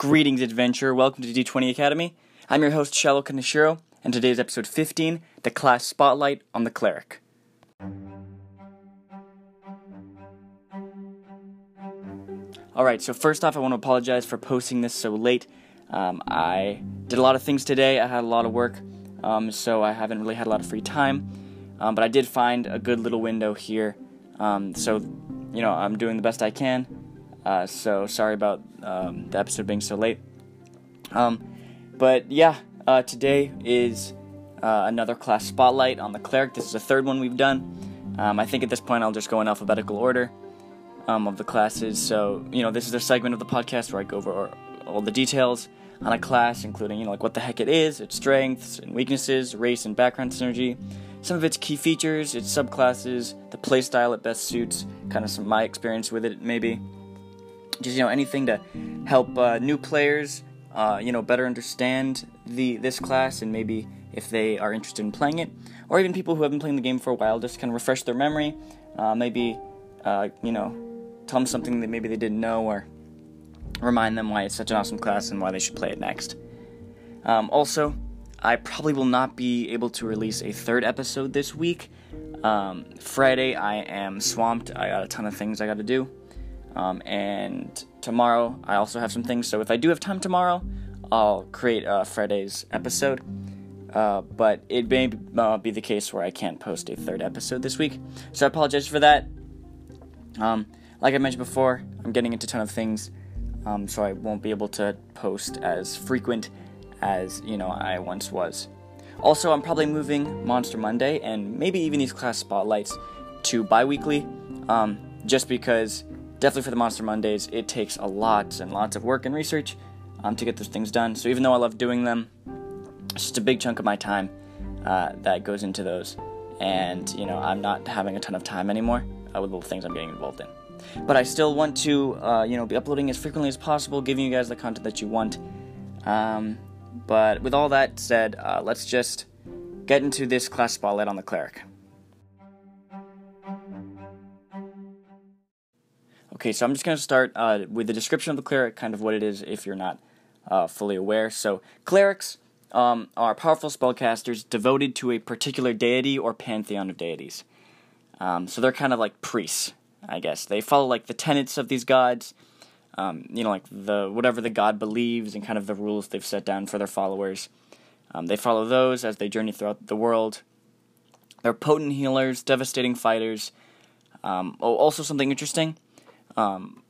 Greetings, adventurer. Welcome to D20 Academy. I'm your host, Shallow Kaneshiro, and today's episode 15 The Class Spotlight on the Cleric. Alright, so first off, I want to apologize for posting this so late. Um, I did a lot of things today, I had a lot of work, um, so I haven't really had a lot of free time. Um, but I did find a good little window here, um, so you know, I'm doing the best I can. Uh, so sorry about um, the episode being so late. Um, but yeah, uh, today is uh, another class spotlight on the cleric. This is the third one we've done. Um, I think at this point I'll just go in alphabetical order um, of the classes. So you know, this is a segment of the podcast where I go over all the details on a class, including you know like what the heck it is, its strengths and weaknesses, race and background synergy, some of its key features, its subclasses, the playstyle it best suits, kind of some my experience with it maybe just you know anything to help uh, new players uh, you know better understand the this class and maybe if they are interested in playing it. Or even people who have been playing the game for a while just kind of refresh their memory. Uh, maybe uh, you know tell them something that maybe they didn't know or remind them why it's such an awesome class and why they should play it next. Um, also i probably will not be able to release a third episode this week. Um, friday i am swamped. I got a ton of things i got to do um, and tomorrow, I also have some things. So if I do have time tomorrow, I'll create a Friday's episode. Uh, but it may uh, be the case where I can't post a third episode this week. So I apologize for that. Um, like I mentioned before, I'm getting into a ton of things, um, so I won't be able to post as frequent as you know I once was. Also, I'm probably moving Monster Monday and maybe even these class spotlights to bi-weekly, um, just because definitely for the Monster Mondays, it takes a lot and lots of work and research um, to get those things done. So even though I love doing them, it's just a big chunk of my time uh, that goes into those. And, you know, I'm not having a ton of time anymore uh, with the things I'm getting involved in. But I still want to, uh, you know, be uploading as frequently as possible, giving you guys the content that you want. Um, but with all that said, uh, let's just get into this class spotlight on the cleric. Okay, so I'm just going to start uh, with the description of the cleric, kind of what it is if you're not uh, fully aware. So, clerics um, are powerful spellcasters devoted to a particular deity or pantheon of deities. Um, so they're kind of like priests, I guess. They follow like the tenets of these gods, um, you know, like the whatever the god believes and kind of the rules they've set down for their followers. Um, they follow those as they journey throughout the world. They're potent healers, devastating fighters. Um, oh, also something interesting um,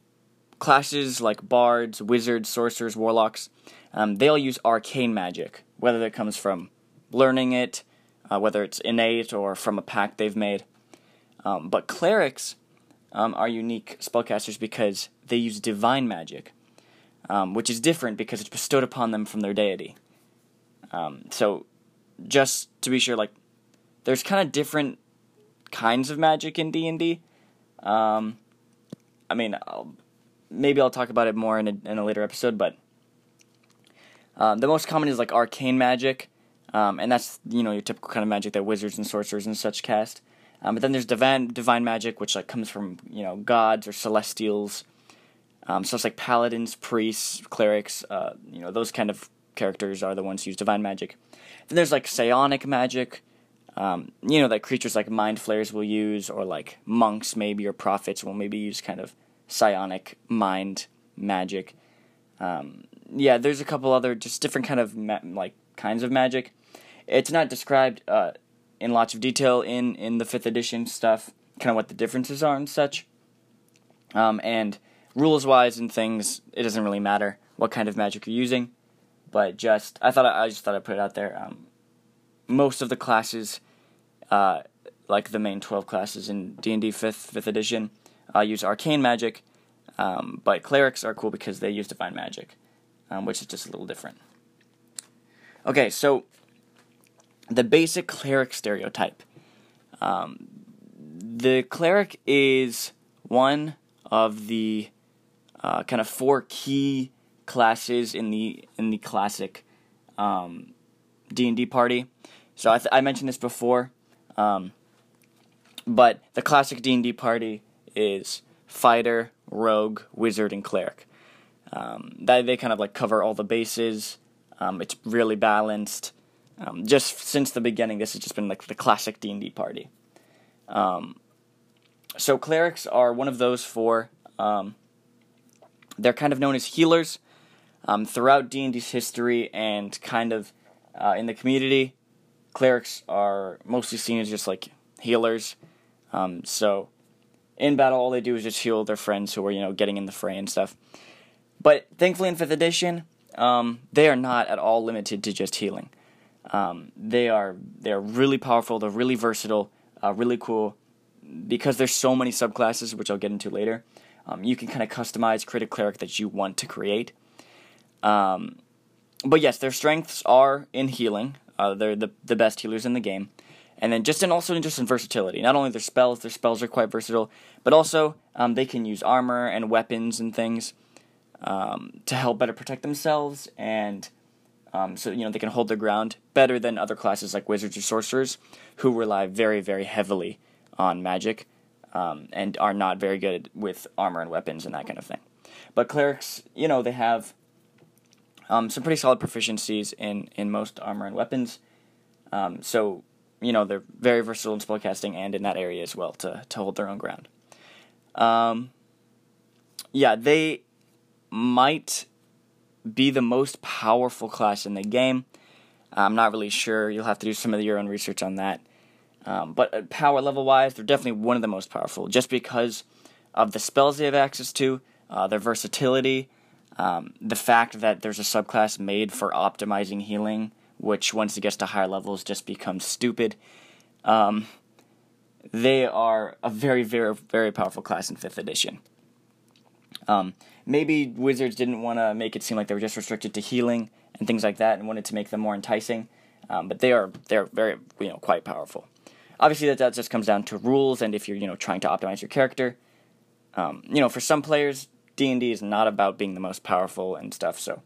classes like bards, wizards, sorcerers, warlocks, um, they all use arcane magic, whether that comes from learning it, uh, whether it's innate or from a pact they've made. Um, but clerics um, are unique spellcasters because they use divine magic, um, which is different because it's bestowed upon them from their deity. Um, so, just to be sure, like, there's kind of different kinds of magic in D and D. I mean, I'll, maybe I'll talk about it more in a, in a later episode, but um, the most common is like arcane magic, um, and that's you know your typical kind of magic that wizards and sorcerers and such cast. Um, but then there's divine divine magic, which like comes from you know gods or celestials. Um, so it's like paladins, priests, clerics. Uh, you know those kind of characters are the ones who use divine magic. Then there's like psionic magic, um, you know, that creatures like mind flayers will use, or like monks maybe, or prophets will maybe use kind of psionic mind magic. Um, yeah, there's a couple other just different kind of ma- like kinds of magic. It's not described uh, in lots of detail in in the fifth edition stuff, kind of what the differences are and such. Um, and rules wise and things, it doesn't really matter what kind of magic you're using. But just I thought I, I just thought I'd put it out there. Um, most of the classes, uh, like the main twelve classes in D and D fifth fifth edition, uh, use arcane magic, um, but clerics are cool because they use divine magic, um, which is just a little different. Okay, so the basic cleric stereotype. Um, the cleric is one of the uh, kind of four key classes in the in the classic um, D and D party. So I, th- I mentioned this before, um, but the classic D and D party is fighter, rogue, wizard, and cleric. Um, that they kind of like cover all the bases. Um, it's really balanced. Um, just since the beginning, this has just been like the classic D and D party. Um, so clerics are one of those four. Um, they're kind of known as healers um, throughout D and D's history and kind of uh, in the community. Clerics are mostly seen as just like healers. Um, so in battle, all they do is just heal their friends who are you know getting in the fray and stuff. But thankfully, in fifth edition, um, they are not at all limited to just healing. Um, they are they are really powerful. They're really versatile, uh, really cool. Because there's so many subclasses, which I'll get into later. Um, you can kind of customize, create a cleric that you want to create. Um, but yes, their strengths are in healing. Uh, they're the the best healers in the game, and then just in also just in versatility. Not only their spells, their spells are quite versatile, but also um, they can use armor and weapons and things um, to help better protect themselves, and um, so you know they can hold their ground better than other classes like wizards or sorcerers, who rely very very heavily on magic um, and are not very good with armor and weapons and that kind of thing. But clerics, you know, they have um, some pretty solid proficiencies in, in most armor and weapons. Um, so, you know, they're very versatile in spellcasting and in that area as well to, to hold their own ground. Um, yeah, they might be the most powerful class in the game. I'm not really sure. You'll have to do some of your own research on that. Um, but uh, power level wise, they're definitely one of the most powerful just because of the spells they have access to, uh, their versatility, um, the fact that there's a subclass made for optimizing healing, which once it gets to higher levels just becomes stupid. Um, they are a very, very, very powerful class in 5th edition. Um, maybe Wizards didn't want to make it seem like they were just restricted to healing and things like that and wanted to make them more enticing, um, but they are they're very you know quite powerful. Obviously, that, that just comes down to rules and if you're you know trying to optimize your character. Um, you know, for some players, D&D is not about being the most powerful and stuff, so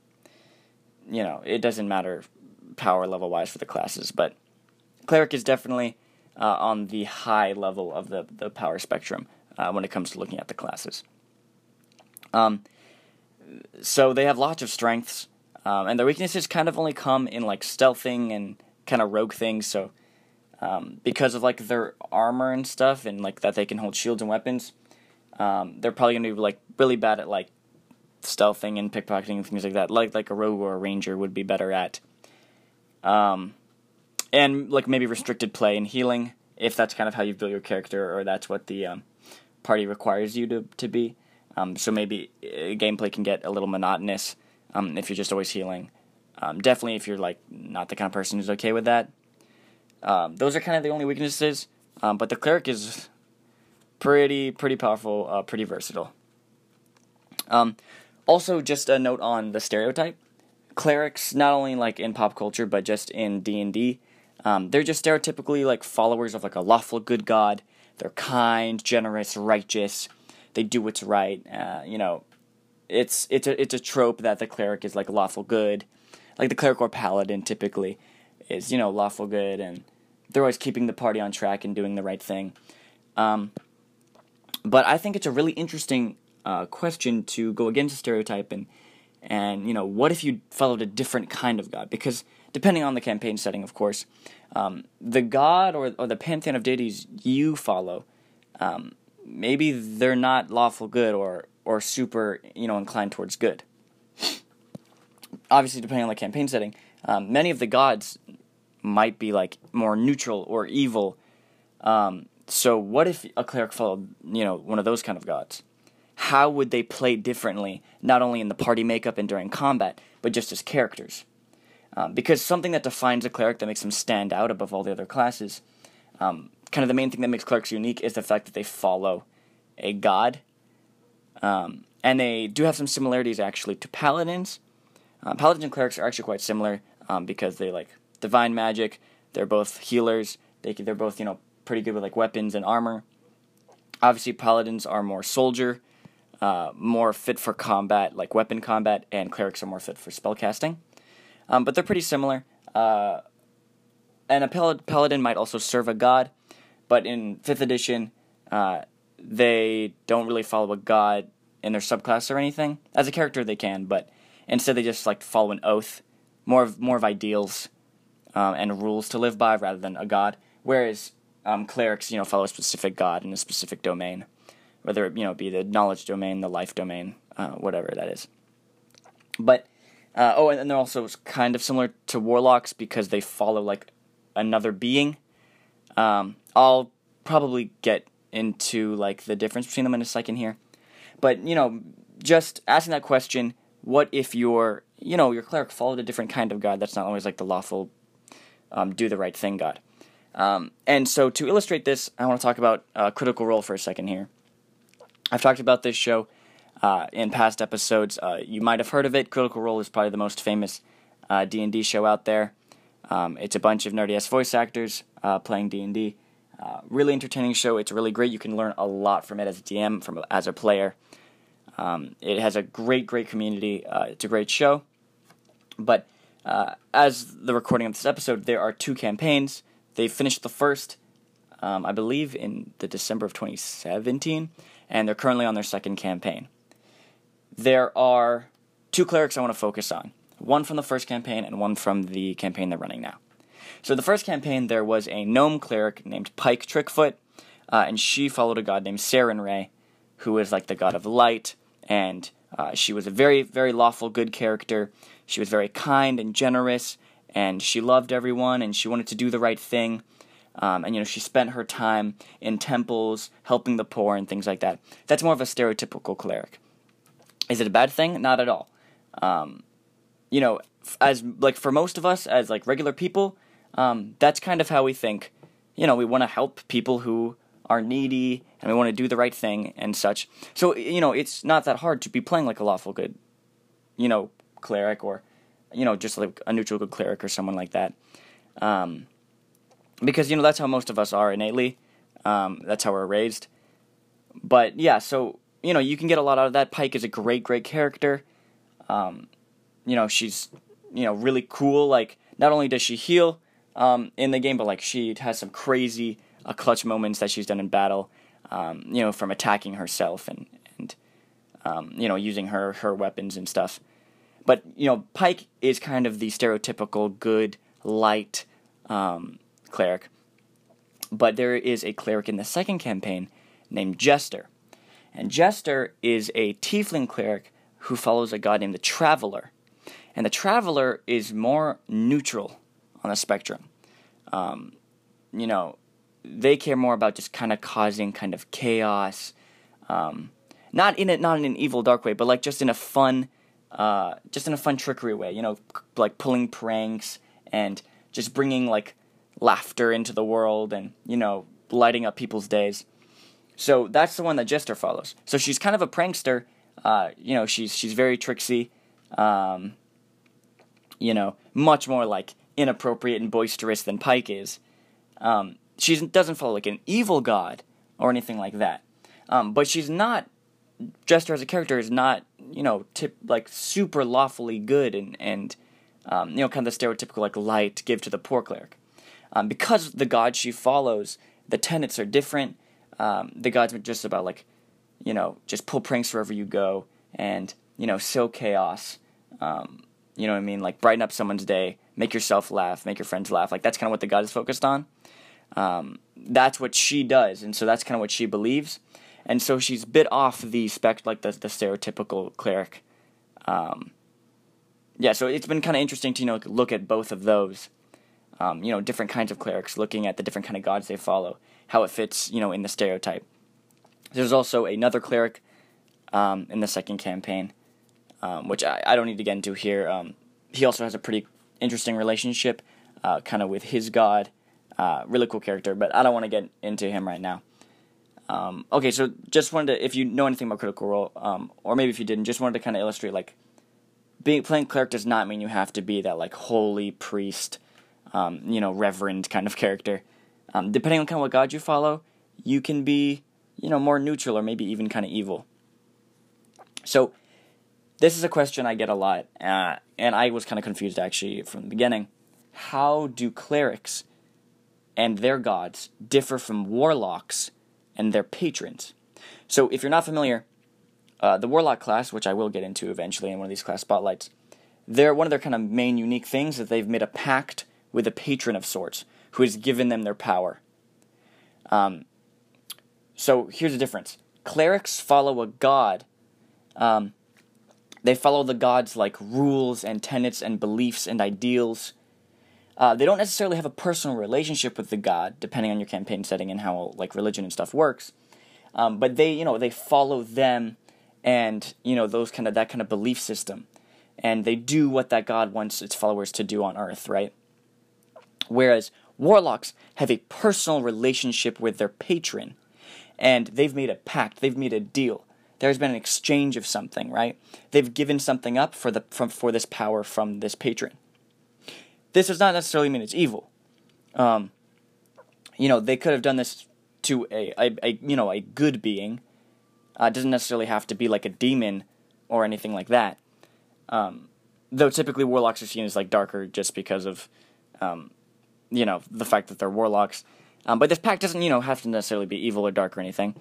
you know, it doesn't matter power level wise for the classes, but cleric is definitely uh, on the high level of the the power spectrum uh, when it comes to looking at the classes. Um, so they have lots of strengths, um, and their weaknesses kind of only come in like stealthing and kind of rogue things. So um, because of like their armor and stuff, and like that they can hold shields and weapons, um, they're probably to be like really bad at like stealthing and pickpocketing and things like that, like like a rogue or a ranger would be better at. Um, and like maybe restricted play and healing if that's kind of how you build your character or that's what the um, party requires you to to be. Um, so maybe uh, gameplay can get a little monotonous um, if you're just always healing. Um, definitely, if you're like not the kind of person who's okay with that. Um, those are kind of the only weaknesses. Um, but the cleric is pretty pretty powerful, uh, pretty versatile. Um, also, just a note on the stereotype: clerics, not only like in pop culture, but just in D and D, um, they're just stereotypically like followers of like a lawful good god. They're kind, generous, righteous. They do what's right. Uh, you know, it's it's a it's a trope that the cleric is like lawful good, like the cleric or paladin typically is you know lawful good and they're always keeping the party on track and doing the right thing. Um, but I think it's a really interesting uh, question to go against a stereotype and and you know what if you followed a different kind of god? Because depending on the campaign setting of course um, the god or, or the pantheon of deities you follow um, maybe they're not lawful good or or super you know inclined towards good. Obviously depending on the campaign setting um, many of the gods might be like more neutral or evil um, so what if a cleric followed, you know, one of those kind of gods? How would they play differently, not only in the party makeup and during combat, but just as characters? Um, because something that defines a cleric that makes them stand out above all the other classes, um, kind of the main thing that makes clerics unique is the fact that they follow a god. Um, and they do have some similarities actually to paladins. Uh, paladins and clerics are actually quite similar um, because they like divine magic. They're both healers. They they're both you know pretty good with like weapons and armor. Obviously, paladins are more soldier, uh, more fit for combat, like weapon combat, and clerics are more fit for spellcasting. Um, but they're pretty similar. Uh, and a paladin might also serve a god, but in fifth edition, uh, they don't really follow a god in their subclass or anything. As a character, they can, but instead they just like follow an oath, more of more of ideals um, and rules to live by rather than a god. Whereas um, clerics, you know, follow a specific god in a specific domain, whether it you know be the knowledge domain, the life domain, uh, whatever that is. But uh, oh, and they're also kind of similar to warlocks because they follow like another being. Um, I'll probably get into like the difference between them in a second here, but you know, just asking that question: What if your you know your cleric followed a different kind of god that's not always like the lawful, um, do the right thing god? Um, and so to illustrate this, I want to talk about uh, Critical Role for a second here. I've talked about this show uh, in past episodes. Uh, you might have heard of it. Critical Role is probably the most famous D and D show out there. Um, it's a bunch of nerdy ass voice actors uh, playing D and D. Uh, really entertaining show. It's really great. You can learn a lot from it as a DM, from as a player. Um, it has a great, great community. Uh, it's a great show. But as the recording of this episode, there are two campaigns. They finished the first, um, I believe, in the December of 2017, and they're currently on their second campaign. There are two clerics I want to focus on one from the first campaign and one from the campaign they're running now. So, the first campaign, there was a gnome cleric named Pike Trickfoot, uh, and she followed a god named Sarenrae, who is like the god of light, and uh, she was a very, very lawful, good character. She was very kind and generous, and she loved everyone and she wanted to do the right thing. Um, and you know she spent her time in temples helping the poor and things like that. That's more of a stereotypical cleric. Is it a bad thing? Not at all. Um, you know, as like for most of us as like regular people, um, that's kind of how we think. You know, we want to help people who are needy and we want to do the right thing and such. So you know, it's not that hard to be playing like a lawful good, you know, cleric or you know, just like a neutral good cleric or someone like that. Um, because, you know, that's how most of us are innately. Um, that's how we're raised. But yeah, so, you know, you can get a lot out of that. Pike is a great, great character. Um, you know, she's, you know, really cool. Like, not only does she heal um, in the game, but like she has some crazy uh, clutch moments that she's done in battle. Um, you know, from attacking herself and and um, you know using her her weapons and stuff. But you know, Pike is kind of the stereotypical good, light um, cleric. But there is a cleric in the second campaign named Jester, and Jester is a tiefling cleric who follows a god named the Traveler, and the Traveler is more neutral on the spectrum. Um, you know, they care more about just kind of causing kind of chaos, um, not in it, not in an evil dark way, but like just in a fun uh, just in a fun trickery way, you know, like pulling pranks and just bringing like laughter into the world and, you know, lighting up people's days. So that's the one that Jester follows. So she's kind of a prankster. Uh, you know, she's she's very tricksy. Um, you know, much more like inappropriate and boisterous than Pike is. Um, she doesn't follow like an evil god or anything like that. Um, but she's not Jester as a character is not, you know, tip like super lawfully good and and um, you know, kind of the stereotypical like light give to the poor cleric. Um, because the god she follows, the tenets are different. Um, the god's are just about like, you know, just pull pranks wherever you go and you know, sow chaos. Um, you know what I mean? Like brighten up someone's day, make yourself laugh, make your friends laugh. Like that's kind of what the god is focused on. Um, that's what she does, and so that's kind of what she believes and so she's bit off the spec like the the stereotypical cleric. Um, yeah, so it's been kind of interesting to you know look at both of those, um, you know, different kinds of clerics, looking at the different kind of gods they follow, how it fits you know in the stereotype. There's also another cleric um, in the second campaign, um, which I, I don't need to get into here. Um, he also has a pretty interesting relationship, uh, kind of with his god. Uh, really cool character, but I don't want to get into him right now. Um, okay, so just wanted to, if you know anything about Critical Role, um, or maybe if you didn't, just wanted to kind of illustrate like being playing cleric does not mean you have to be that like holy priest, um, you know, reverend kind of character. Um, depending on kind of what god you follow, you can be, you know, more neutral or maybe even kind of evil. So, this is a question I get a lot, uh, and I was kind of confused actually from the beginning. How do clerics and their gods differ from warlocks? And their patrons. So, if you're not familiar, uh, the warlock class, which I will get into eventually in one of these class spotlights, they're one of their kind of main unique things that they've made a pact with a patron of sorts who has given them their power. Um, so here's the difference: clerics follow a god. Um, they follow the god's like rules and tenets and beliefs and ideals. Uh, they don't necessarily have a personal relationship with the god, depending on your campaign setting and how like religion and stuff works. Um, but they, you know, they follow them and you know those kind of that kind of belief system, and they do what that god wants its followers to do on Earth, right? Whereas warlocks have a personal relationship with their patron, and they've made a pact, they've made a deal there's been an exchange of something, right? They've given something up for the from, for this power from this patron. This does not necessarily mean it's evil. Um, you know, they could have done this to a, a, a you know a good being. Uh, it doesn't necessarily have to be like a demon or anything like that. Um, though typically warlocks are seen as like darker just because of um, you know the fact that they're warlocks. Um, but this pact doesn't you know have to necessarily be evil or dark or anything.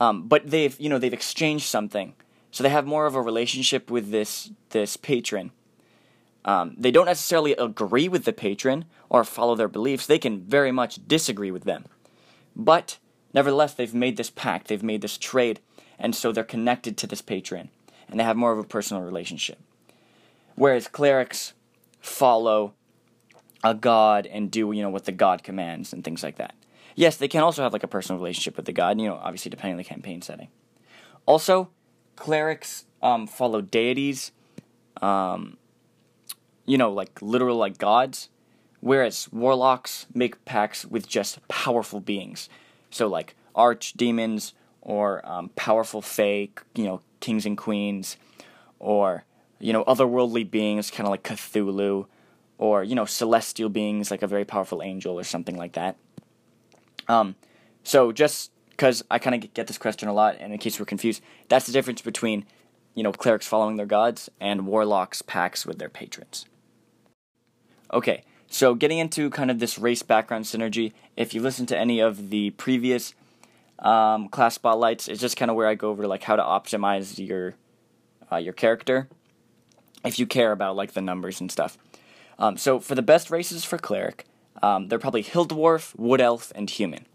Um, but they've you know they've exchanged something, so they have more of a relationship with this this patron. Um, they don't necessarily agree with the patron or follow their beliefs. They can very much disagree with them, but nevertheless they've made this pact, they've made this trade, and so they're connected to this patron, and they have more of a personal relationship. Whereas clerics follow a god and do you know what the god commands and things like that. Yes, they can also have like a personal relationship with the god, you know, obviously depending on the campaign setting. Also, clerics um, follow deities, um, you know, like literal like gods, whereas warlocks make pacts with just powerful beings. So like archdemons or um, powerful fae, you know, kings and queens, or you know, otherworldly beings, kind of like Cthulhu, or you know, celestial beings like a very powerful angel or something like that. Um, so just because I kind of get this question a lot, and in case we're confused, that's the difference between you know clerics following their gods and warlocks pacts with their patrons. Okay, so getting into kind of this race background synergy, if you listen to any of the previous um, class spotlights, it's just kind of where I go over like how to optimize your uh, your character if you care about like the numbers and stuff. Um, so for the best races for cleric, um, they're probably Hill Dwarf, Wood Elf, and Human.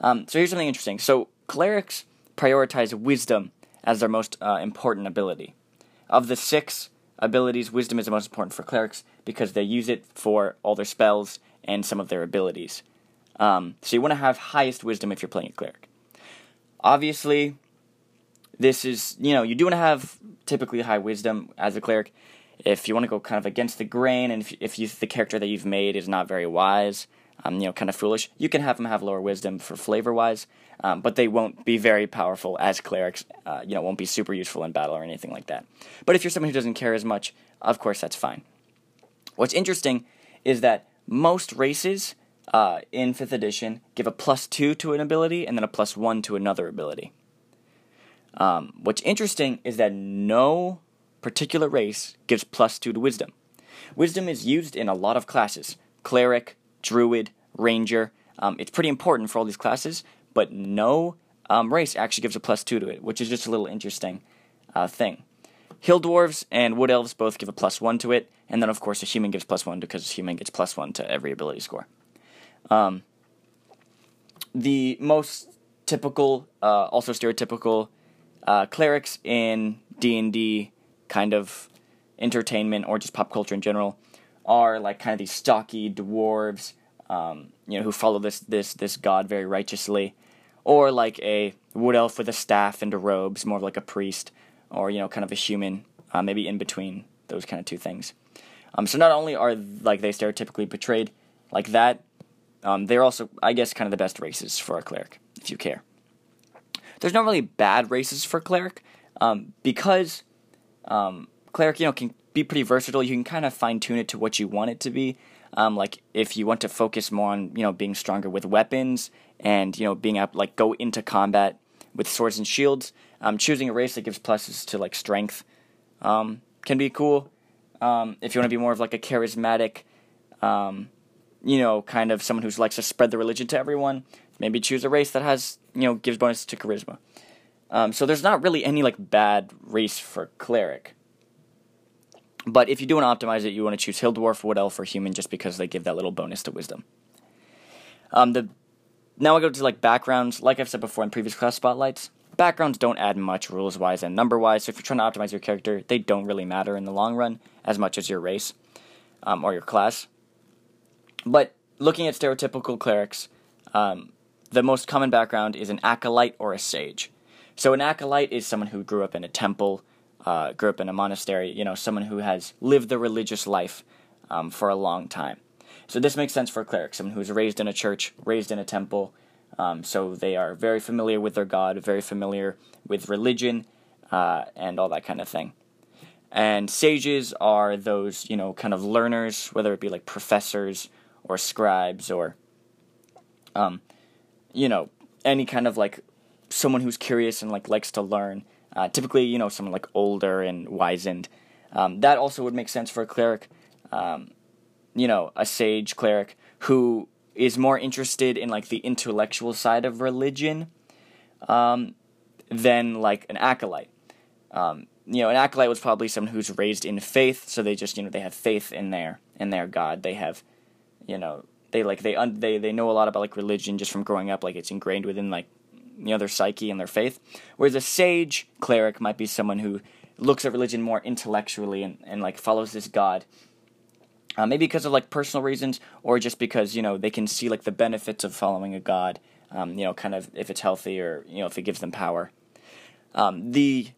Um, so here's something interesting. So clerics prioritize wisdom as their most uh, important ability. Of the six abilities, wisdom is the most important for clerics because they use it for all their spells and some of their abilities. Um, so you want to have highest wisdom if you're playing a cleric. Obviously, this is you know you do want to have typically high wisdom as a cleric if you want to go kind of against the grain, and if, if you, the character that you've made is not very wise, um, you know, kind of foolish, you can have them have lower wisdom for flavor wise, um, but they won't be very powerful as clerics. Uh, you know, won't be super useful in battle or anything like that. But if you're someone who doesn't care as much, of course, that's fine. What's interesting is that most races uh, in 5th edition give a plus 2 to an ability and then a plus 1 to another ability. Um, what's interesting is that no particular race gives plus 2 to wisdom. Wisdom is used in a lot of classes cleric, druid, ranger. Um, it's pretty important for all these classes, but no um, race actually gives a plus 2 to it, which is just a little interesting uh, thing. Hill dwarves and wood elves both give a plus 1 to it, and then of course a human gives plus 1 because a human gets plus 1 to every ability score. Um, the most typical, uh, also stereotypical uh, clerics in D&D kind of entertainment or just pop culture in general are like kind of these stocky dwarves, um, you know, who follow this this this god very righteously, or like a wood elf with a staff and a robes, more of like a priest, or you know, kind of a human, uh, maybe in between those kind of two things. Um, so not only are like they stereotypically portrayed like that, um, they're also, I guess, kind of the best races for a cleric, if you care. There's not really bad races for cleric, um, because um, cleric, you know, can be pretty versatile. You can kind of fine tune it to what you want it to be. Um, like if you want to focus more on you know being stronger with weapons and you know being able like go into combat with swords and shields, um, choosing a race that gives pluses to like strength um, can be cool. Um, if you want to be more of like a charismatic, um, you know, kind of someone who likes to spread the religion to everyone, maybe choose a race that has you know gives bonus to charisma. Um, so there's not really any like bad race for cleric. But if you do want to optimize it, you want to choose Hill Dwarf, Wood Elf, or Human just because they give that little bonus to Wisdom. Um, the now I go to like backgrounds. Like I've said before in previous class spotlights, backgrounds don't add much rules wise and number wise. So if you're trying to optimize your character, they don't really matter in the long run as much as your race um, or your class. But looking at stereotypical clerics, um, the most common background is an acolyte or a sage. So an acolyte is someone who grew up in a temple, uh, grew up in a monastery. You know, someone who has lived the religious life um, for a long time. So this makes sense for a cleric, someone who's raised in a church, raised in a temple. Um, so they are very familiar with their God, very familiar with religion, uh, and all that kind of thing. And sages are those, you know, kind of learners, whether it be like professors or scribes or, um, you know, any kind of like someone who's curious and like likes to learn. Uh, typically, you know, someone like older and wizened. Um, that also would make sense for a cleric. Um, you know, a sage cleric who is more interested in like the intellectual side of religion um, than like an acolyte. Um, you know, an acolyte was probably someone who's raised in faith, so they just you know they have faith in their in their God. They have, you know, they like they un- they they know a lot about like religion just from growing up. Like it's ingrained within like you know their psyche and their faith. Whereas a sage cleric might be someone who looks at religion more intellectually and, and like follows this God. Uh, maybe because of like personal reasons, or just because you know they can see like the benefits of following a god. Um, you know, kind of if it's healthy or you know if it gives them power. Um, the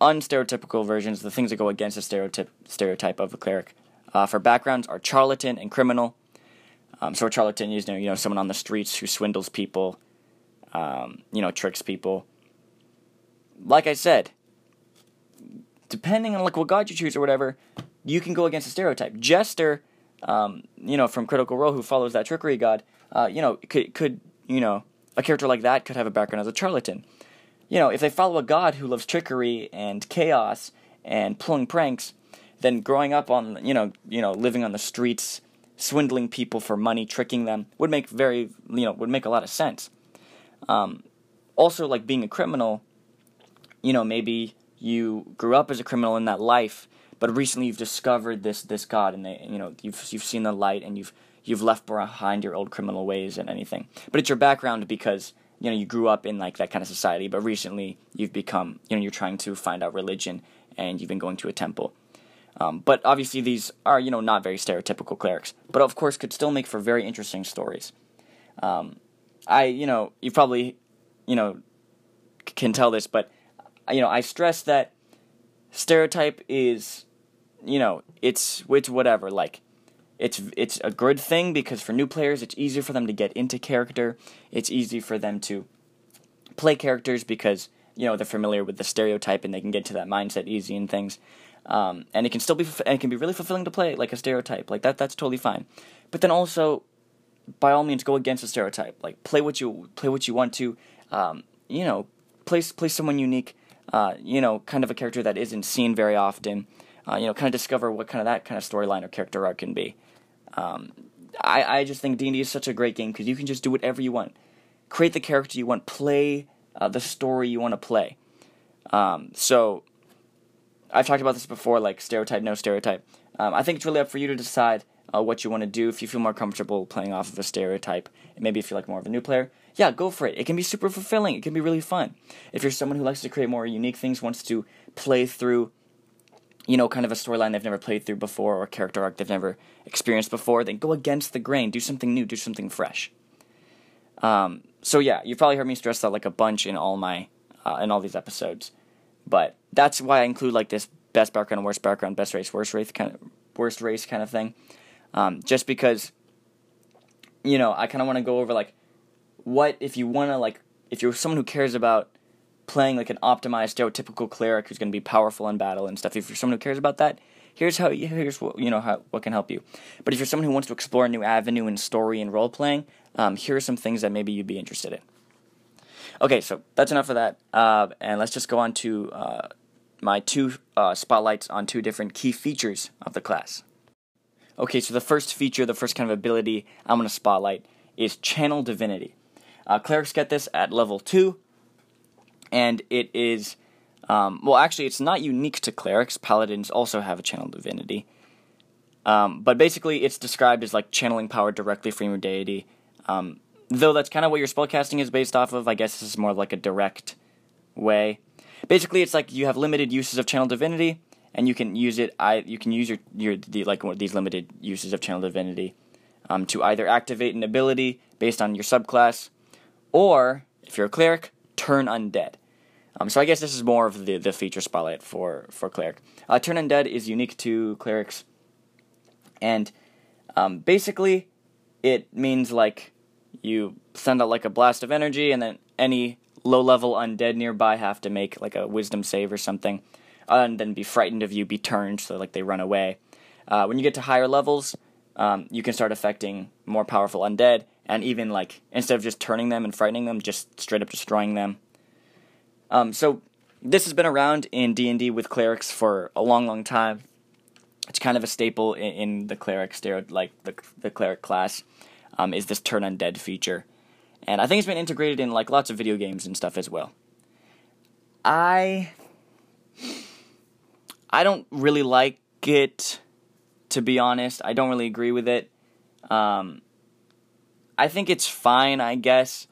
unstereotypical versions, the things that go against the stereotype stereotype of a cleric, uh, for backgrounds are charlatan and criminal. Um, so a charlatan is you know someone on the streets who swindles people, um, you know tricks people. Like I said, depending on like what god you choose or whatever, you can go against a stereotype. Jester, um, you know from Critical Role who follows that trickery god, uh, you know could could you know a character like that could have a background as a charlatan you know, if they follow a god who loves trickery and chaos and pulling pranks, then growing up on, you know, you know, living on the streets, swindling people for money, tricking them would make very, you know, would make a lot of sense. Um, also, like being a criminal, you know, maybe you grew up as a criminal in that life, but recently you've discovered this this god, and they, you know, you've you've seen the light, and you've you've left behind your old criminal ways and anything. But it's your background because you know you grew up in like that kind of society but recently you've become you know you're trying to find out religion and you've been going to a temple um, but obviously these are you know not very stereotypical clerics but of course could still make for very interesting stories um, i you know you probably you know can tell this but you know i stress that stereotype is you know it's it's whatever like it's it's a good thing because for new players, it's easier for them to get into character. It's easy for them to play characters because you know they're familiar with the stereotype and they can get to that mindset easy and things. Um, and it can still be and it can be really fulfilling to play like a stereotype like that. That's totally fine. But then also, by all means, go against the stereotype. Like play what you play what you want to. Um, you know, play play someone unique. Uh, you know, kind of a character that isn't seen very often. Uh, you know, kind of discover what kind of that kind of storyline or character arc can be. Um, I, I just think D&D is such a great game because you can just do whatever you want. Create the character you want, play uh, the story you want to play. Um, so, I've talked about this before, like stereotype, no stereotype. Um, I think it's really up for you to decide uh, what you want to do. If you feel more comfortable playing off of a stereotype, and maybe if you're like more of a new player, yeah, go for it. It can be super fulfilling. It can be really fun. If you're someone who likes to create more unique things, wants to play through you know, kind of a storyline they've never played through before or a character arc they've never experienced before, then go against the grain, do something new, do something fresh. Um, so yeah, you've probably heard me stress that like a bunch in all my uh, in all these episodes, but that's why I include like this best background, worst background, best race, worst race kind of worst race kind of thing, um, just because you know I kind of want to go over like what if you want to like if you're someone who cares about playing like an optimized stereotypical cleric who's going to be powerful in battle and stuff. If you're someone who cares about that, here's how here's what you know how what can help you. But if you're someone who wants to explore a new avenue in story and role playing, um, here are some things that maybe you'd be interested in. Okay, so that's enough of that, uh, and let's just go on to uh, my two uh, spotlights on two different key features of the class. Okay, so the first feature, the first kind of ability I'm going to spotlight is Channel Divinity. Uh, clerics get this at level two, and it is um, well, actually, it's not unique to clerics. Paladins also have a channel divinity. Um, but basically, it's described as like channeling power directly from your deity. Um, though that's kind of what your spellcasting is based off of. I guess this is more like a direct way. Basically, it's like you have limited uses of channel divinity, and you can use it. I you can use your your the, like these limited uses of channel divinity um, to either activate an ability based on your subclass, or if you're a cleric, turn undead. Um, so I guess this is more of the, the feature spotlight for for cleric. Uh, turn undead is unique to clerics, and um, basically it means like you send out like a blast of energy, and then any low level undead nearby have to make like a wisdom save or something, uh, and then be frightened of you, be turned, so like they run away. Uh, when you get to higher levels, um, you can start affecting more powerful undead, and even like instead of just turning them and frightening them, just straight up destroying them. Um, so this has been around in D and D with clerics for a long, long time. It's kind of a staple in, in the cleric stereo, like the the cleric class, um, is this turn undead feature, and I think it's been integrated in like lots of video games and stuff as well. I I don't really like it, to be honest. I don't really agree with it. Um, I think it's fine, I guess.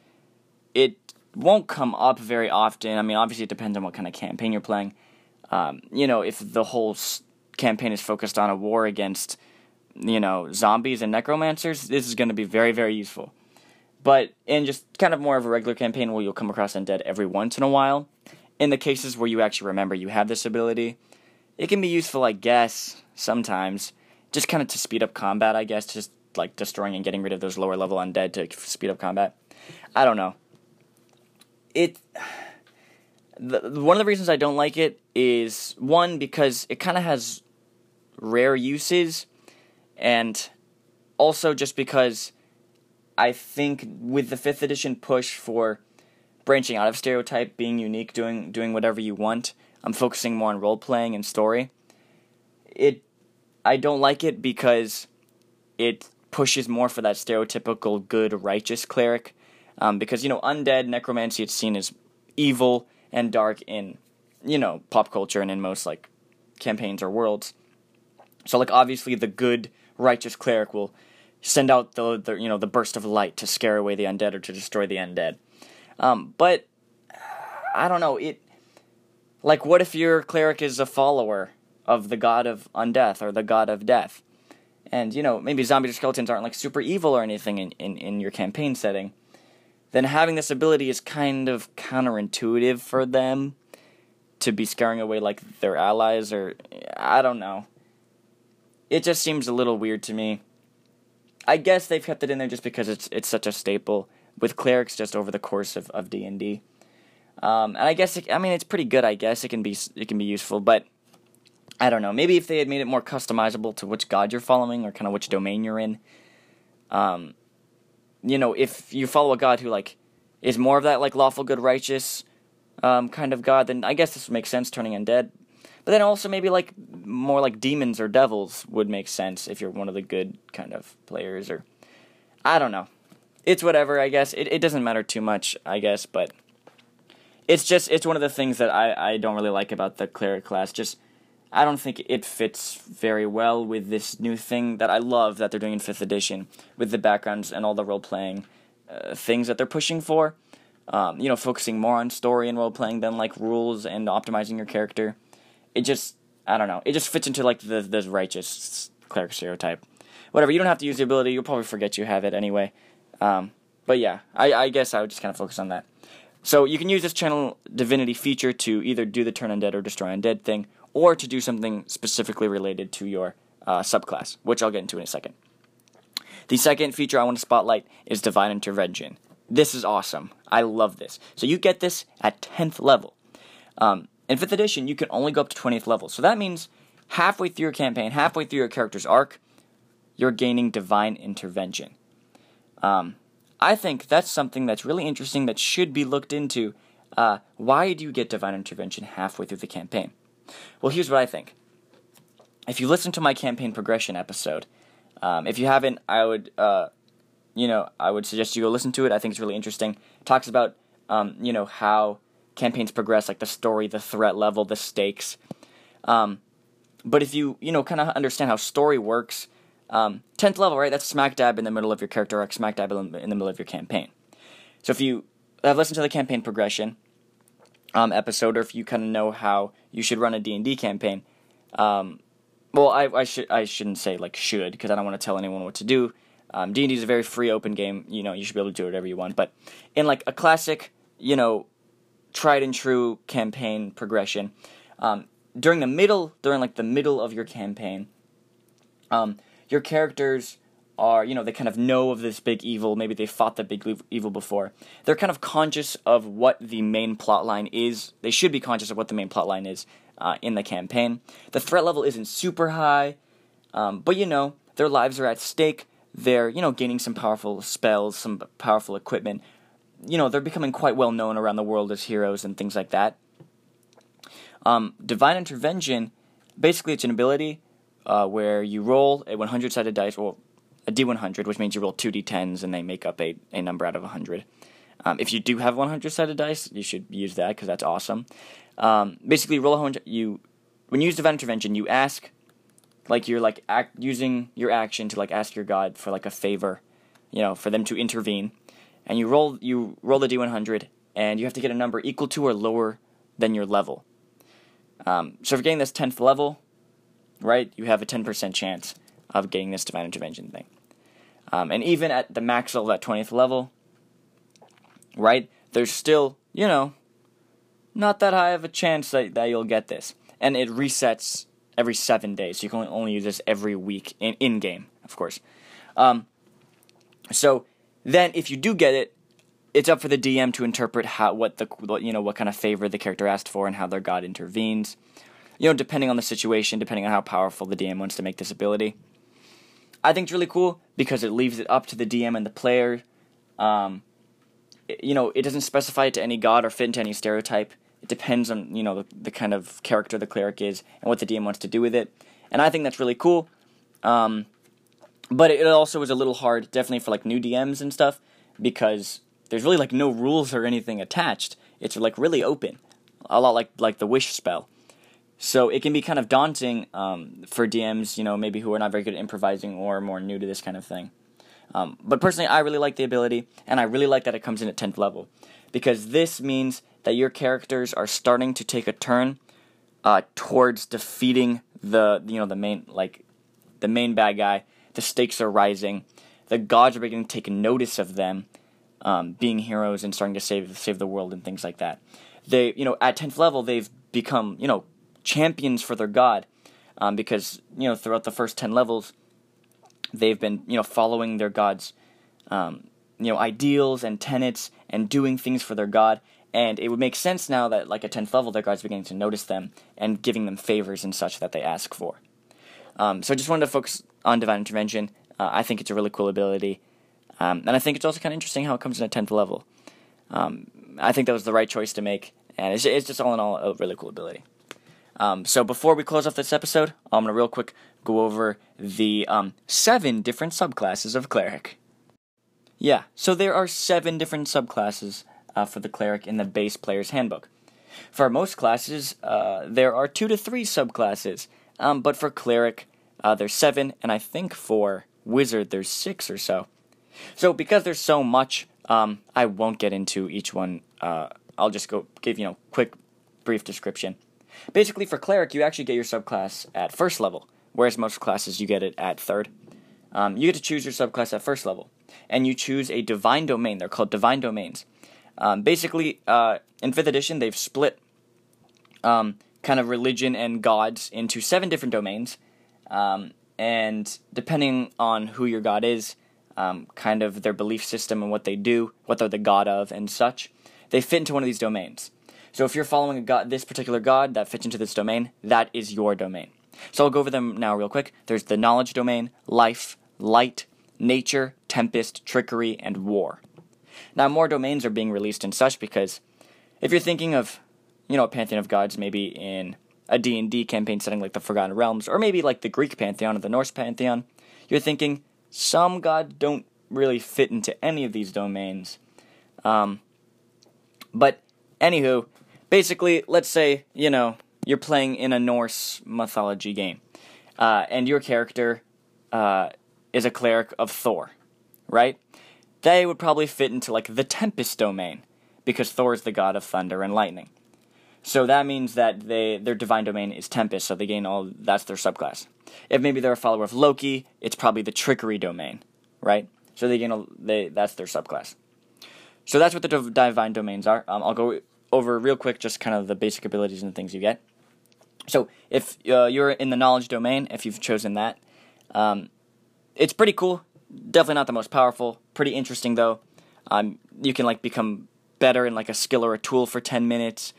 It won't come up very often. I mean, obviously, it depends on what kind of campaign you're playing. Um, you know, if the whole s- campaign is focused on a war against, you know, zombies and necromancers, this is going to be very, very useful. But in just kind of more of a regular campaign where you'll come across undead every once in a while, in the cases where you actually remember you have this ability, it can be useful, I guess, sometimes. Just kind of to speed up combat, I guess, just like destroying and getting rid of those lower level undead to speed up combat. I don't know it the, one of the reasons I don't like it is one because it kind of has rare uses, and also just because I think with the fifth edition push for branching out of stereotype, being unique, doing doing whatever you want, I'm focusing more on role playing and story. It I don't like it because it pushes more for that stereotypical good righteous cleric um, because, you know, undead necromancy, it's seen as evil and dark in, you know, pop culture and in most, like, campaigns or worlds. So, like, obviously the good, righteous cleric will send out the, the you know, the burst of light to scare away the undead or to destroy the undead. Um, but, I don't know, it, like, what if your cleric is a follower of the god of undeath or the god of death? And, you know, maybe zombies or skeletons aren't, like, super evil or anything in, in, in your campaign setting then having this ability is kind of counterintuitive for them to be scaring away like their allies or I don't know. It just seems a little weird to me. I guess they've kept it in there just because it's it's such a staple with clerics just over the course of of D and D. Um, and I guess it, I mean it's pretty good. I guess it can be it can be useful, but I don't know. Maybe if they had made it more customizable to which god you're following or kind of which domain you're in, um, you know, if you follow a God who like is more of that like lawful good righteous um, kind of God, then I guess this would make sense turning undead. But then also maybe like more like demons or devils would make sense if you're one of the good kind of players or I don't know. It's whatever, I guess. It it doesn't matter too much, I guess, but it's just it's one of the things that I, I don't really like about the cleric class. Just I don't think it fits very well with this new thing that I love that they're doing in fifth edition with the backgrounds and all the role playing uh, things that they're pushing for. Um, you know, focusing more on story and role playing than like rules and optimizing your character. It just I don't know. It just fits into like the the righteous cleric stereotype. Whatever. You don't have to use the ability. You'll probably forget you have it anyway. Um, but yeah, I, I guess I would just kind of focus on that. So you can use this channel divinity feature to either do the turn undead or destroy undead thing, or to do something specifically related to your uh, subclass, which I'll get into in a second. The second feature I want to spotlight is Divine Intervention. This is awesome. I love this. So you get this at 10th level. Um, in 5th edition, you can only go up to 20th level. So that means halfway through your campaign, halfway through your character's arc, you're gaining Divine Intervention. Um, I think that's something that's really interesting that should be looked into. Uh, why do you get Divine Intervention halfway through the campaign? Well, here's what I think. If you listen to my campaign progression episode, um, if you haven't, I would, uh, you know, I would suggest you go listen to it. I think it's really interesting. It talks about, um, you know, how campaigns progress, like the story, the threat level, the stakes. Um, but if you you know kind of understand how story works, um, tenth level, right? That's smack dab in the middle of your character arc, smack dab in the middle of your campaign. So if you have listened to the campaign progression um, episode, or if you kind of know how you should run a D and D campaign, um, well, I, I should I shouldn't say like should because I don't want to tell anyone what to do. Um, D and D is a very free, open game. You know, you should be able to do whatever you want. But in like a classic, you know, tried and true campaign progression, um, during the middle, during like the middle of your campaign, um, your characters are, you know, they kind of know of this big evil. Maybe they fought the big evil before. They're kind of conscious of what the main plot line is. They should be conscious of what the main plot line is uh, in the campaign. The threat level isn't super high, um, but you know, their lives are at stake. They're, you know, gaining some powerful spells, some powerful equipment. You know, they're becoming quite well known around the world as heroes and things like that. Um, Divine Intervention, basically, it's an ability uh, where you roll a 100 sided dice, well, a d100, which means you roll two d10s and they make up a, a number out of 100. Um, if you do have 100 sided dice, you should use that because that's awesome. Um, basically, roll a 100. You, when you use Divine Intervention, you ask, like you're like act, using your action to like ask your god for like a favor, you know, for them to intervene, and you roll you roll the d100, and you have to get a number equal to or lower than your level. Um, so if you're getting this 10th level, right, you have a 10% chance of getting this Divine Intervention thing. Um, and even at the max level, at 20th level, right, there's still, you know, not that high of a chance that, that you'll get this. And it resets every seven days. So you can only use this every week in, in game, of course. Um, so then if you do get it, it's up for the DM to interpret how what the you know what kind of favor the character asked for and how their god intervenes. You know, depending on the situation, depending on how powerful the DM wants to make this ability. I think it's really cool because it leaves it up to the DM and the player. Um, it, you know, it doesn't specify it to any god or fit into any stereotype. It depends on you know the, the kind of character the cleric is and what the DM wants to do with it. And I think that's really cool. Um, but it also is a little hard, definitely for like new DMs and stuff, because there's really like no rules or anything attached. It's like really open, a lot like like the wish spell. So it can be kind of daunting um, for DMs, you know, maybe who are not very good at improvising or more new to this kind of thing. Um, but personally, I really like the ability, and I really like that it comes in at 10th level, because this means that your characters are starting to take a turn uh, towards defeating the you know the main like the main bad guy. The stakes are rising. The gods are beginning to take notice of them, um, being heroes and starting to save save the world and things like that. They, you know, at tenth level, they've become you know champions for their god um, because you know throughout the first ten levels, they've been you know following their gods, um, you know ideals and tenets and doing things for their god. And it would make sense now that like at tenth level, their god's beginning to notice them and giving them favors and such that they ask for. Um, so I just wanted to focus on divine intervention. Uh, I think it's a really cool ability. Um, and I think it's also kind of interesting how it comes in at 10th level. Um, I think that was the right choice to make, and it's, it's just all in all a really cool ability. Um, so before we close off this episode, I'm to real quick go over the um, seven different subclasses of cleric. Yeah, so there are seven different subclasses uh, for the cleric in the base player's handbook. For most classes, uh, there are two to three subclasses, um, but for cleric, uh, there's seven, and I think for wizard, there's six or so. So because there's so much, um, I won't get into each one. Uh, I'll just go give you know quick, brief description. Basically, for cleric, you actually get your subclass at first level, whereas most classes you get it at third. Um, you get to choose your subclass at first level, and you choose a divine domain. They're called divine domains. Um, basically, uh, in fifth edition, they've split um, kind of religion and gods into seven different domains, um, and depending on who your god is, um, kind of their belief system and what they do, what they're the god of, and such. They fit into one of these domains. So if you're following a god, this particular god that fits into this domain, that is your domain. So I'll go over them now real quick. There's the knowledge domain, life, light, nature, tempest, trickery, and war. Now more domains are being released and such because if you're thinking of, you know, a pantheon of gods, maybe in a D&D campaign setting like the Forgotten Realms, or maybe like the Greek pantheon or the Norse pantheon, you're thinking some gods don't really fit into any of these domains. Um, but anywho, basically, let's say you know you're playing in a Norse mythology game, uh, and your character uh, is a cleric of Thor, right? They would probably fit into like the Tempest domain because Thor is the god of thunder and lightning. So that means that they their divine domain is Tempest, so they gain all that's their subclass. If maybe they're a follower of Loki, it's probably the trickery domain, right? So they gain all, they that's their subclass. So that's what the divine domains are. Um, I'll go over real quick just kind of the basic abilities and things you get. So if uh, you're in the knowledge domain, if you've chosen that, um, it's pretty cool. Definitely not the most powerful. Pretty interesting though. Um, you can like become better in like a skill or a tool for ten minutes.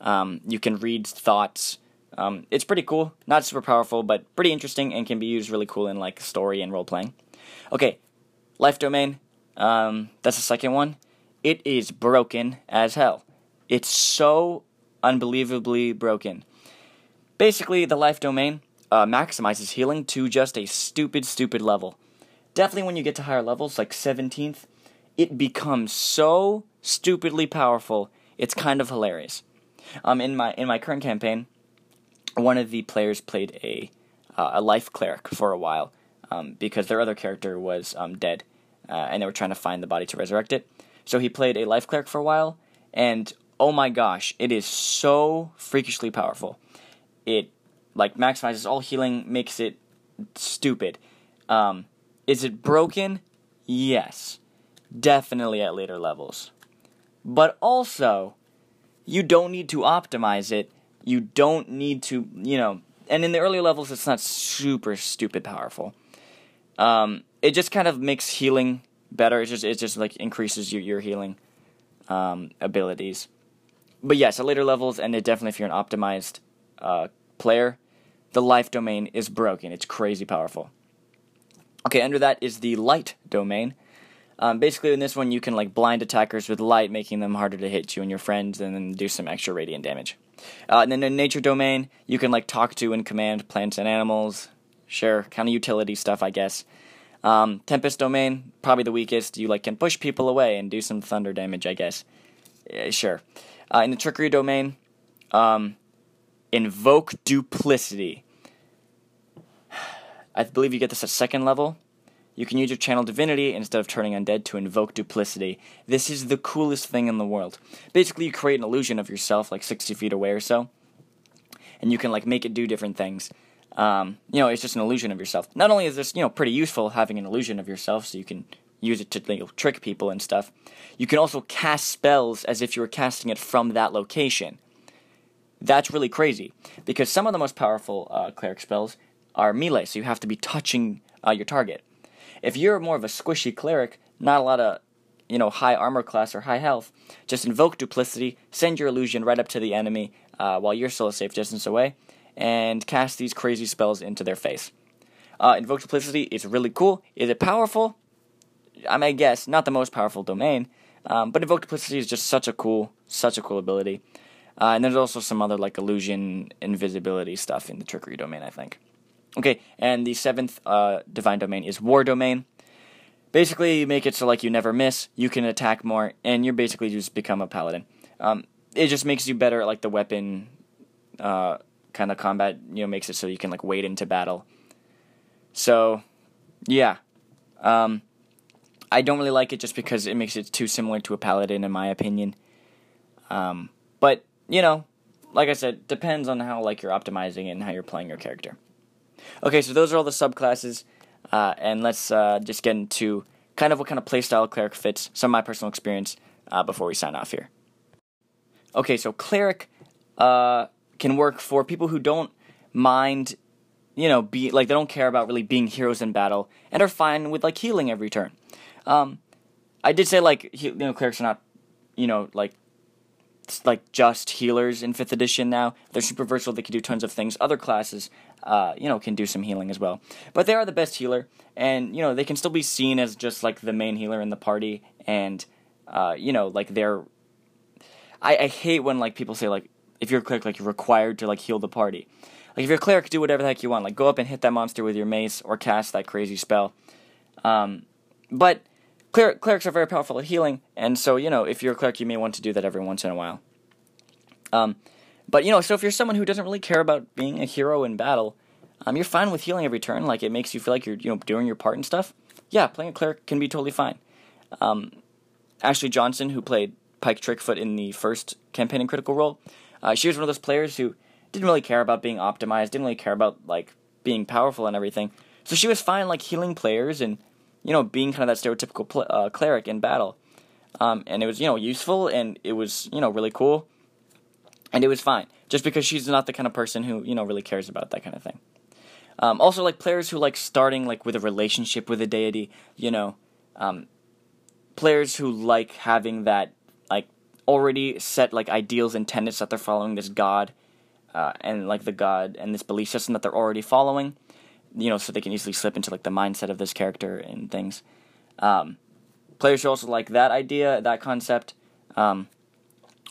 Um, you can read thoughts. Um, it's pretty cool. Not super powerful, but pretty interesting and can be used really cool in like story and role playing. Okay, life domain. Um, that's the second one. It is broken as hell. It's so unbelievably broken. Basically, the life domain uh, maximizes healing to just a stupid, stupid level. Definitely when you get to higher levels, like 17th, it becomes so stupidly powerful, it's kind of hilarious. Um, in my in my current campaign, one of the players played a uh, a life cleric for a while um, because their other character was um, dead, uh, and they were trying to find the body to resurrect it. So he played a life cleric for a while, and oh my gosh, it is so freakishly powerful. It like maximizes all healing, makes it stupid. Um, is it broken? Yes, definitely at later levels. But also, you don't need to optimize it. You don't need to, you know, and in the earlier levels, it's not super stupid powerful. Um, it just kind of makes healing better. It just it just like increases your your healing um, abilities. But yes, at later levels, and it definitely if you're an optimized uh, player, the life domain is broken. It's crazy powerful. Okay, under that is the light domain. Um, basically, in this one, you can like blind attackers with light, making them harder to hit you and your friends, and then do some extra radiant damage. Uh, and then in nature domain, you can like talk to and command plants and animals. Sure, kind of utility stuff, I guess. Um, Tempest domain, probably the weakest. You like can push people away and do some thunder damage, I guess. Yeah, sure. Uh, in the trickery domain, um, invoke duplicity. I believe you get this at second level. You can use your channel divinity instead of turning undead to invoke duplicity. This is the coolest thing in the world. Basically, you create an illusion of yourself, like 60 feet away or so, and you can like make it do different things. Um, you know, it's just an illusion of yourself. Not only is this, you know, pretty useful having an illusion of yourself, so you can use it to you know, trick people and stuff. You can also cast spells as if you were casting it from that location. That's really crazy because some of the most powerful uh, cleric spells are melee, so you have to be touching uh, your target. If you're more of a squishy cleric, not a lot of you know high armor class or high health, just invoke duplicity, send your illusion right up to the enemy uh, while you're still a safe distance away, and cast these crazy spells into their face. Uh, invoke duplicity is really cool. Is it powerful? I may guess not the most powerful domain, um, but invoke duplicity is just such a cool, such a cool ability. Uh, and there's also some other like illusion, invisibility stuff in the trickery domain, I think. Okay, and the seventh uh, divine domain is war domain. Basically, you make it so like you never miss, you can attack more, and you're basically just become a paladin. Um, it just makes you better at like the weapon uh, kind of combat. You know, makes it so you can like wade into battle. So, yeah, um, I don't really like it just because it makes it too similar to a paladin, in my opinion. Um, but you know, like I said, depends on how like you're optimizing it and how you're playing your character. Okay, so those are all the subclasses, uh, and let's uh, just get into kind of what kind of playstyle cleric fits, some of my personal experience uh, before we sign off here. Okay, so cleric uh, can work for people who don't mind, you know, be like they don't care about really being heroes in battle and are fine with like healing every turn. Um, I did say like you know clerics are not, you know, like like just healers in fifth edition now. They're super versatile. They can do tons of things. Other classes, uh, you know, can do some healing as well. But they are the best healer, and you know they can still be seen as just like the main healer in the party, and uh, you know, like they're. I, I hate when like people say like if you're a cleric like you're required to like heal the party. Like if you're a cleric, do whatever the heck you want. Like go up and hit that monster with your mace or cast that crazy spell. Um, but clerics are very powerful at healing, and so you know if you're a cleric, you may want to do that every once in a while. Um, but you know, so if you're someone who doesn't really care about being a hero in battle, um, you're fine with healing every turn. Like it makes you feel like you're you know doing your part and stuff. Yeah, playing a cleric can be totally fine. Um, Ashley Johnson, who played Pike Trickfoot in the first campaign in Critical Role, uh, she was one of those players who didn't really care about being optimized, didn't really care about like being powerful and everything. So she was fine like healing players and you know being kind of that stereotypical pl- uh, cleric in battle. Um, and it was you know useful and it was you know really cool, and it was fine just because she's not the kind of person who you know really cares about that kind of thing. Um, also, like players who like starting like with a relationship with a deity, you know, um, players who like having that like already set like ideals and tenets that they're following this god, uh, and like the god and this belief system that they're already following, you know, so they can easily slip into like the mindset of this character and things. Um, players should also like that idea, that concept. Um,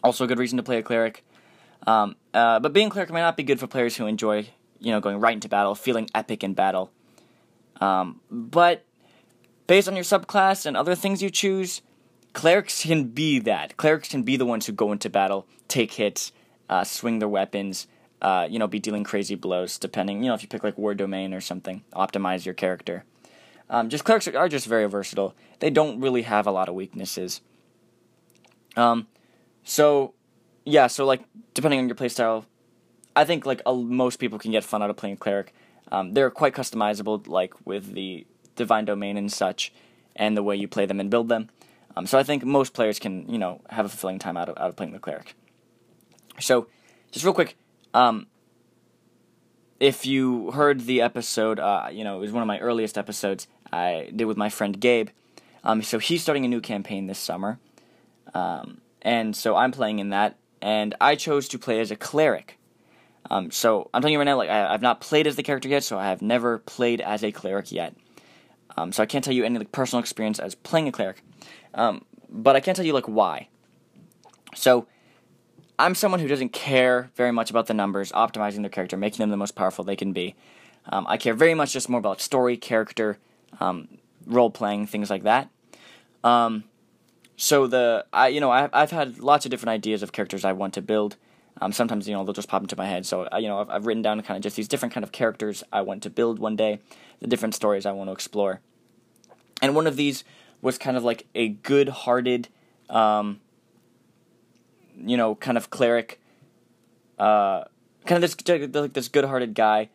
also, a good reason to play a cleric. Um, uh, but being cleric might not be good for players who enjoy you know, going right into battle, feeling epic in battle. Um, but based on your subclass and other things you choose, clerics can be that. Clerics can be the ones who go into battle, take hits, uh, swing their weapons, uh, you know, be dealing crazy blows, depending, you know, if you pick like War Domain or something, optimize your character. Um, just clerics are just very versatile. They don't really have a lot of weaknesses. Um, so, yeah, so like, depending on your playstyle, I think like most people can get fun out of playing cleric. Um, they're quite customizable, like with the divine domain and such, and the way you play them and build them. Um, so I think most players can, you know, have a fulfilling time out of out of playing the cleric. So, just real quick, um, if you heard the episode, uh, you know, it was one of my earliest episodes I did with my friend Gabe. Um, so he's starting a new campaign this summer, um, and so I'm playing in that, and I chose to play as a cleric. Um, so I'm telling you right now, like I, have not played as the character yet, so I have never played as a cleric yet. Um, so I can't tell you any like personal experience as playing a cleric, um, but I can tell you like why. So I'm someone who doesn't care very much about the numbers, optimizing their character, making them the most powerful they can be. Um, I care very much just more about story, character, um, role playing, things like that. Um, so the I you know I, I've had lots of different ideas of characters I want to build. Um, sometimes you know they'll just pop into my head. So uh, you know I've, I've written down kind of just these different kind of characters I want to build one day, the different stories I want to explore. And one of these was kind of like a good-hearted, um, you know, kind of cleric, uh, kind of this like this good-hearted guy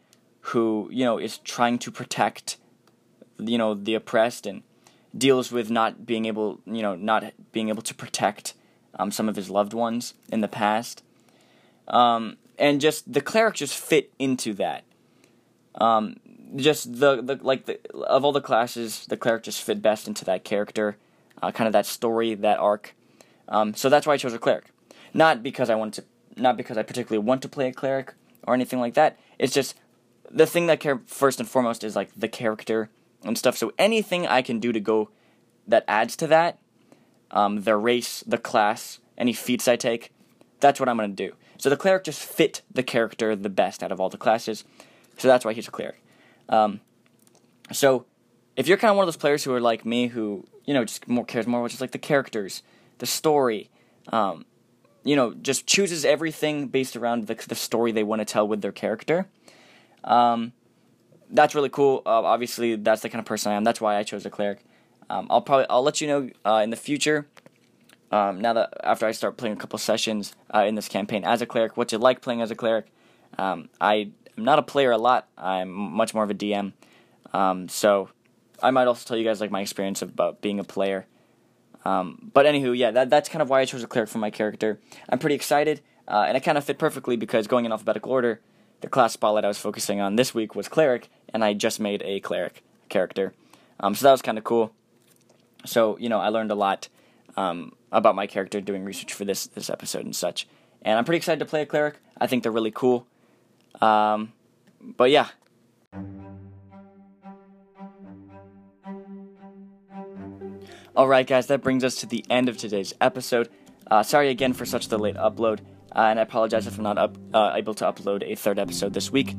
who you know is trying to protect, you know, the oppressed and deals with not being able, you know, not being able to protect um, some of his loved ones in the past um, and just the cleric just fit into that. Um, just the, the like the of all the classes, the cleric just fit best into that character, uh, kind of that story, that arc. Um, so that's why I chose a cleric, not because I wanted to, not because I particularly want to play a cleric or anything like that. It's just the thing that care first and foremost is like the character and stuff. So anything I can do to go that adds to that, um, the race, the class, any feats I take, that's what I'm gonna do. So the cleric just fit the character the best out of all the classes. So that's why he's a cleric. Um, so if you're kind of one of those players who are like me, who you know just more cares more about just like the characters, the story, um, you know, just chooses everything based around the the story they want to tell with their character. Um, that's really cool. Uh, obviously, that's the kind of person I am. That's why I chose a cleric. Um, I'll probably I'll let you know uh, in the future um, now that after I start playing a couple sessions uh, in this campaign as a cleric, what you like playing as a cleric. Um, I am not a player a lot. I'm much more of a DM. Um, so I might also tell you guys like my experience about being a player. Um, but anywho, yeah, that, that's kind of why I chose a cleric for my character. I'm pretty excited, uh, and it kind of fit perfectly because going in alphabetical order, the class spotlight I was focusing on this week was cleric, and I just made a cleric character. Um, so that was kind of cool. So you know, I learned a lot um, about my character doing research for this this episode and such. And I'm pretty excited to play a cleric. I think they're really cool. Um, but yeah. Alright, guys, that brings us to the end of today's episode. Uh, sorry again for such the late upload, uh, and I apologize if I'm not up, uh, able to upload a third episode this week.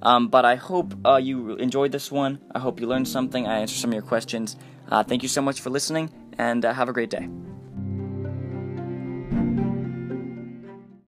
Um, but I hope uh, you enjoyed this one. I hope you learned something. I answered some of your questions. Uh, thank you so much for listening, and uh, have a great day.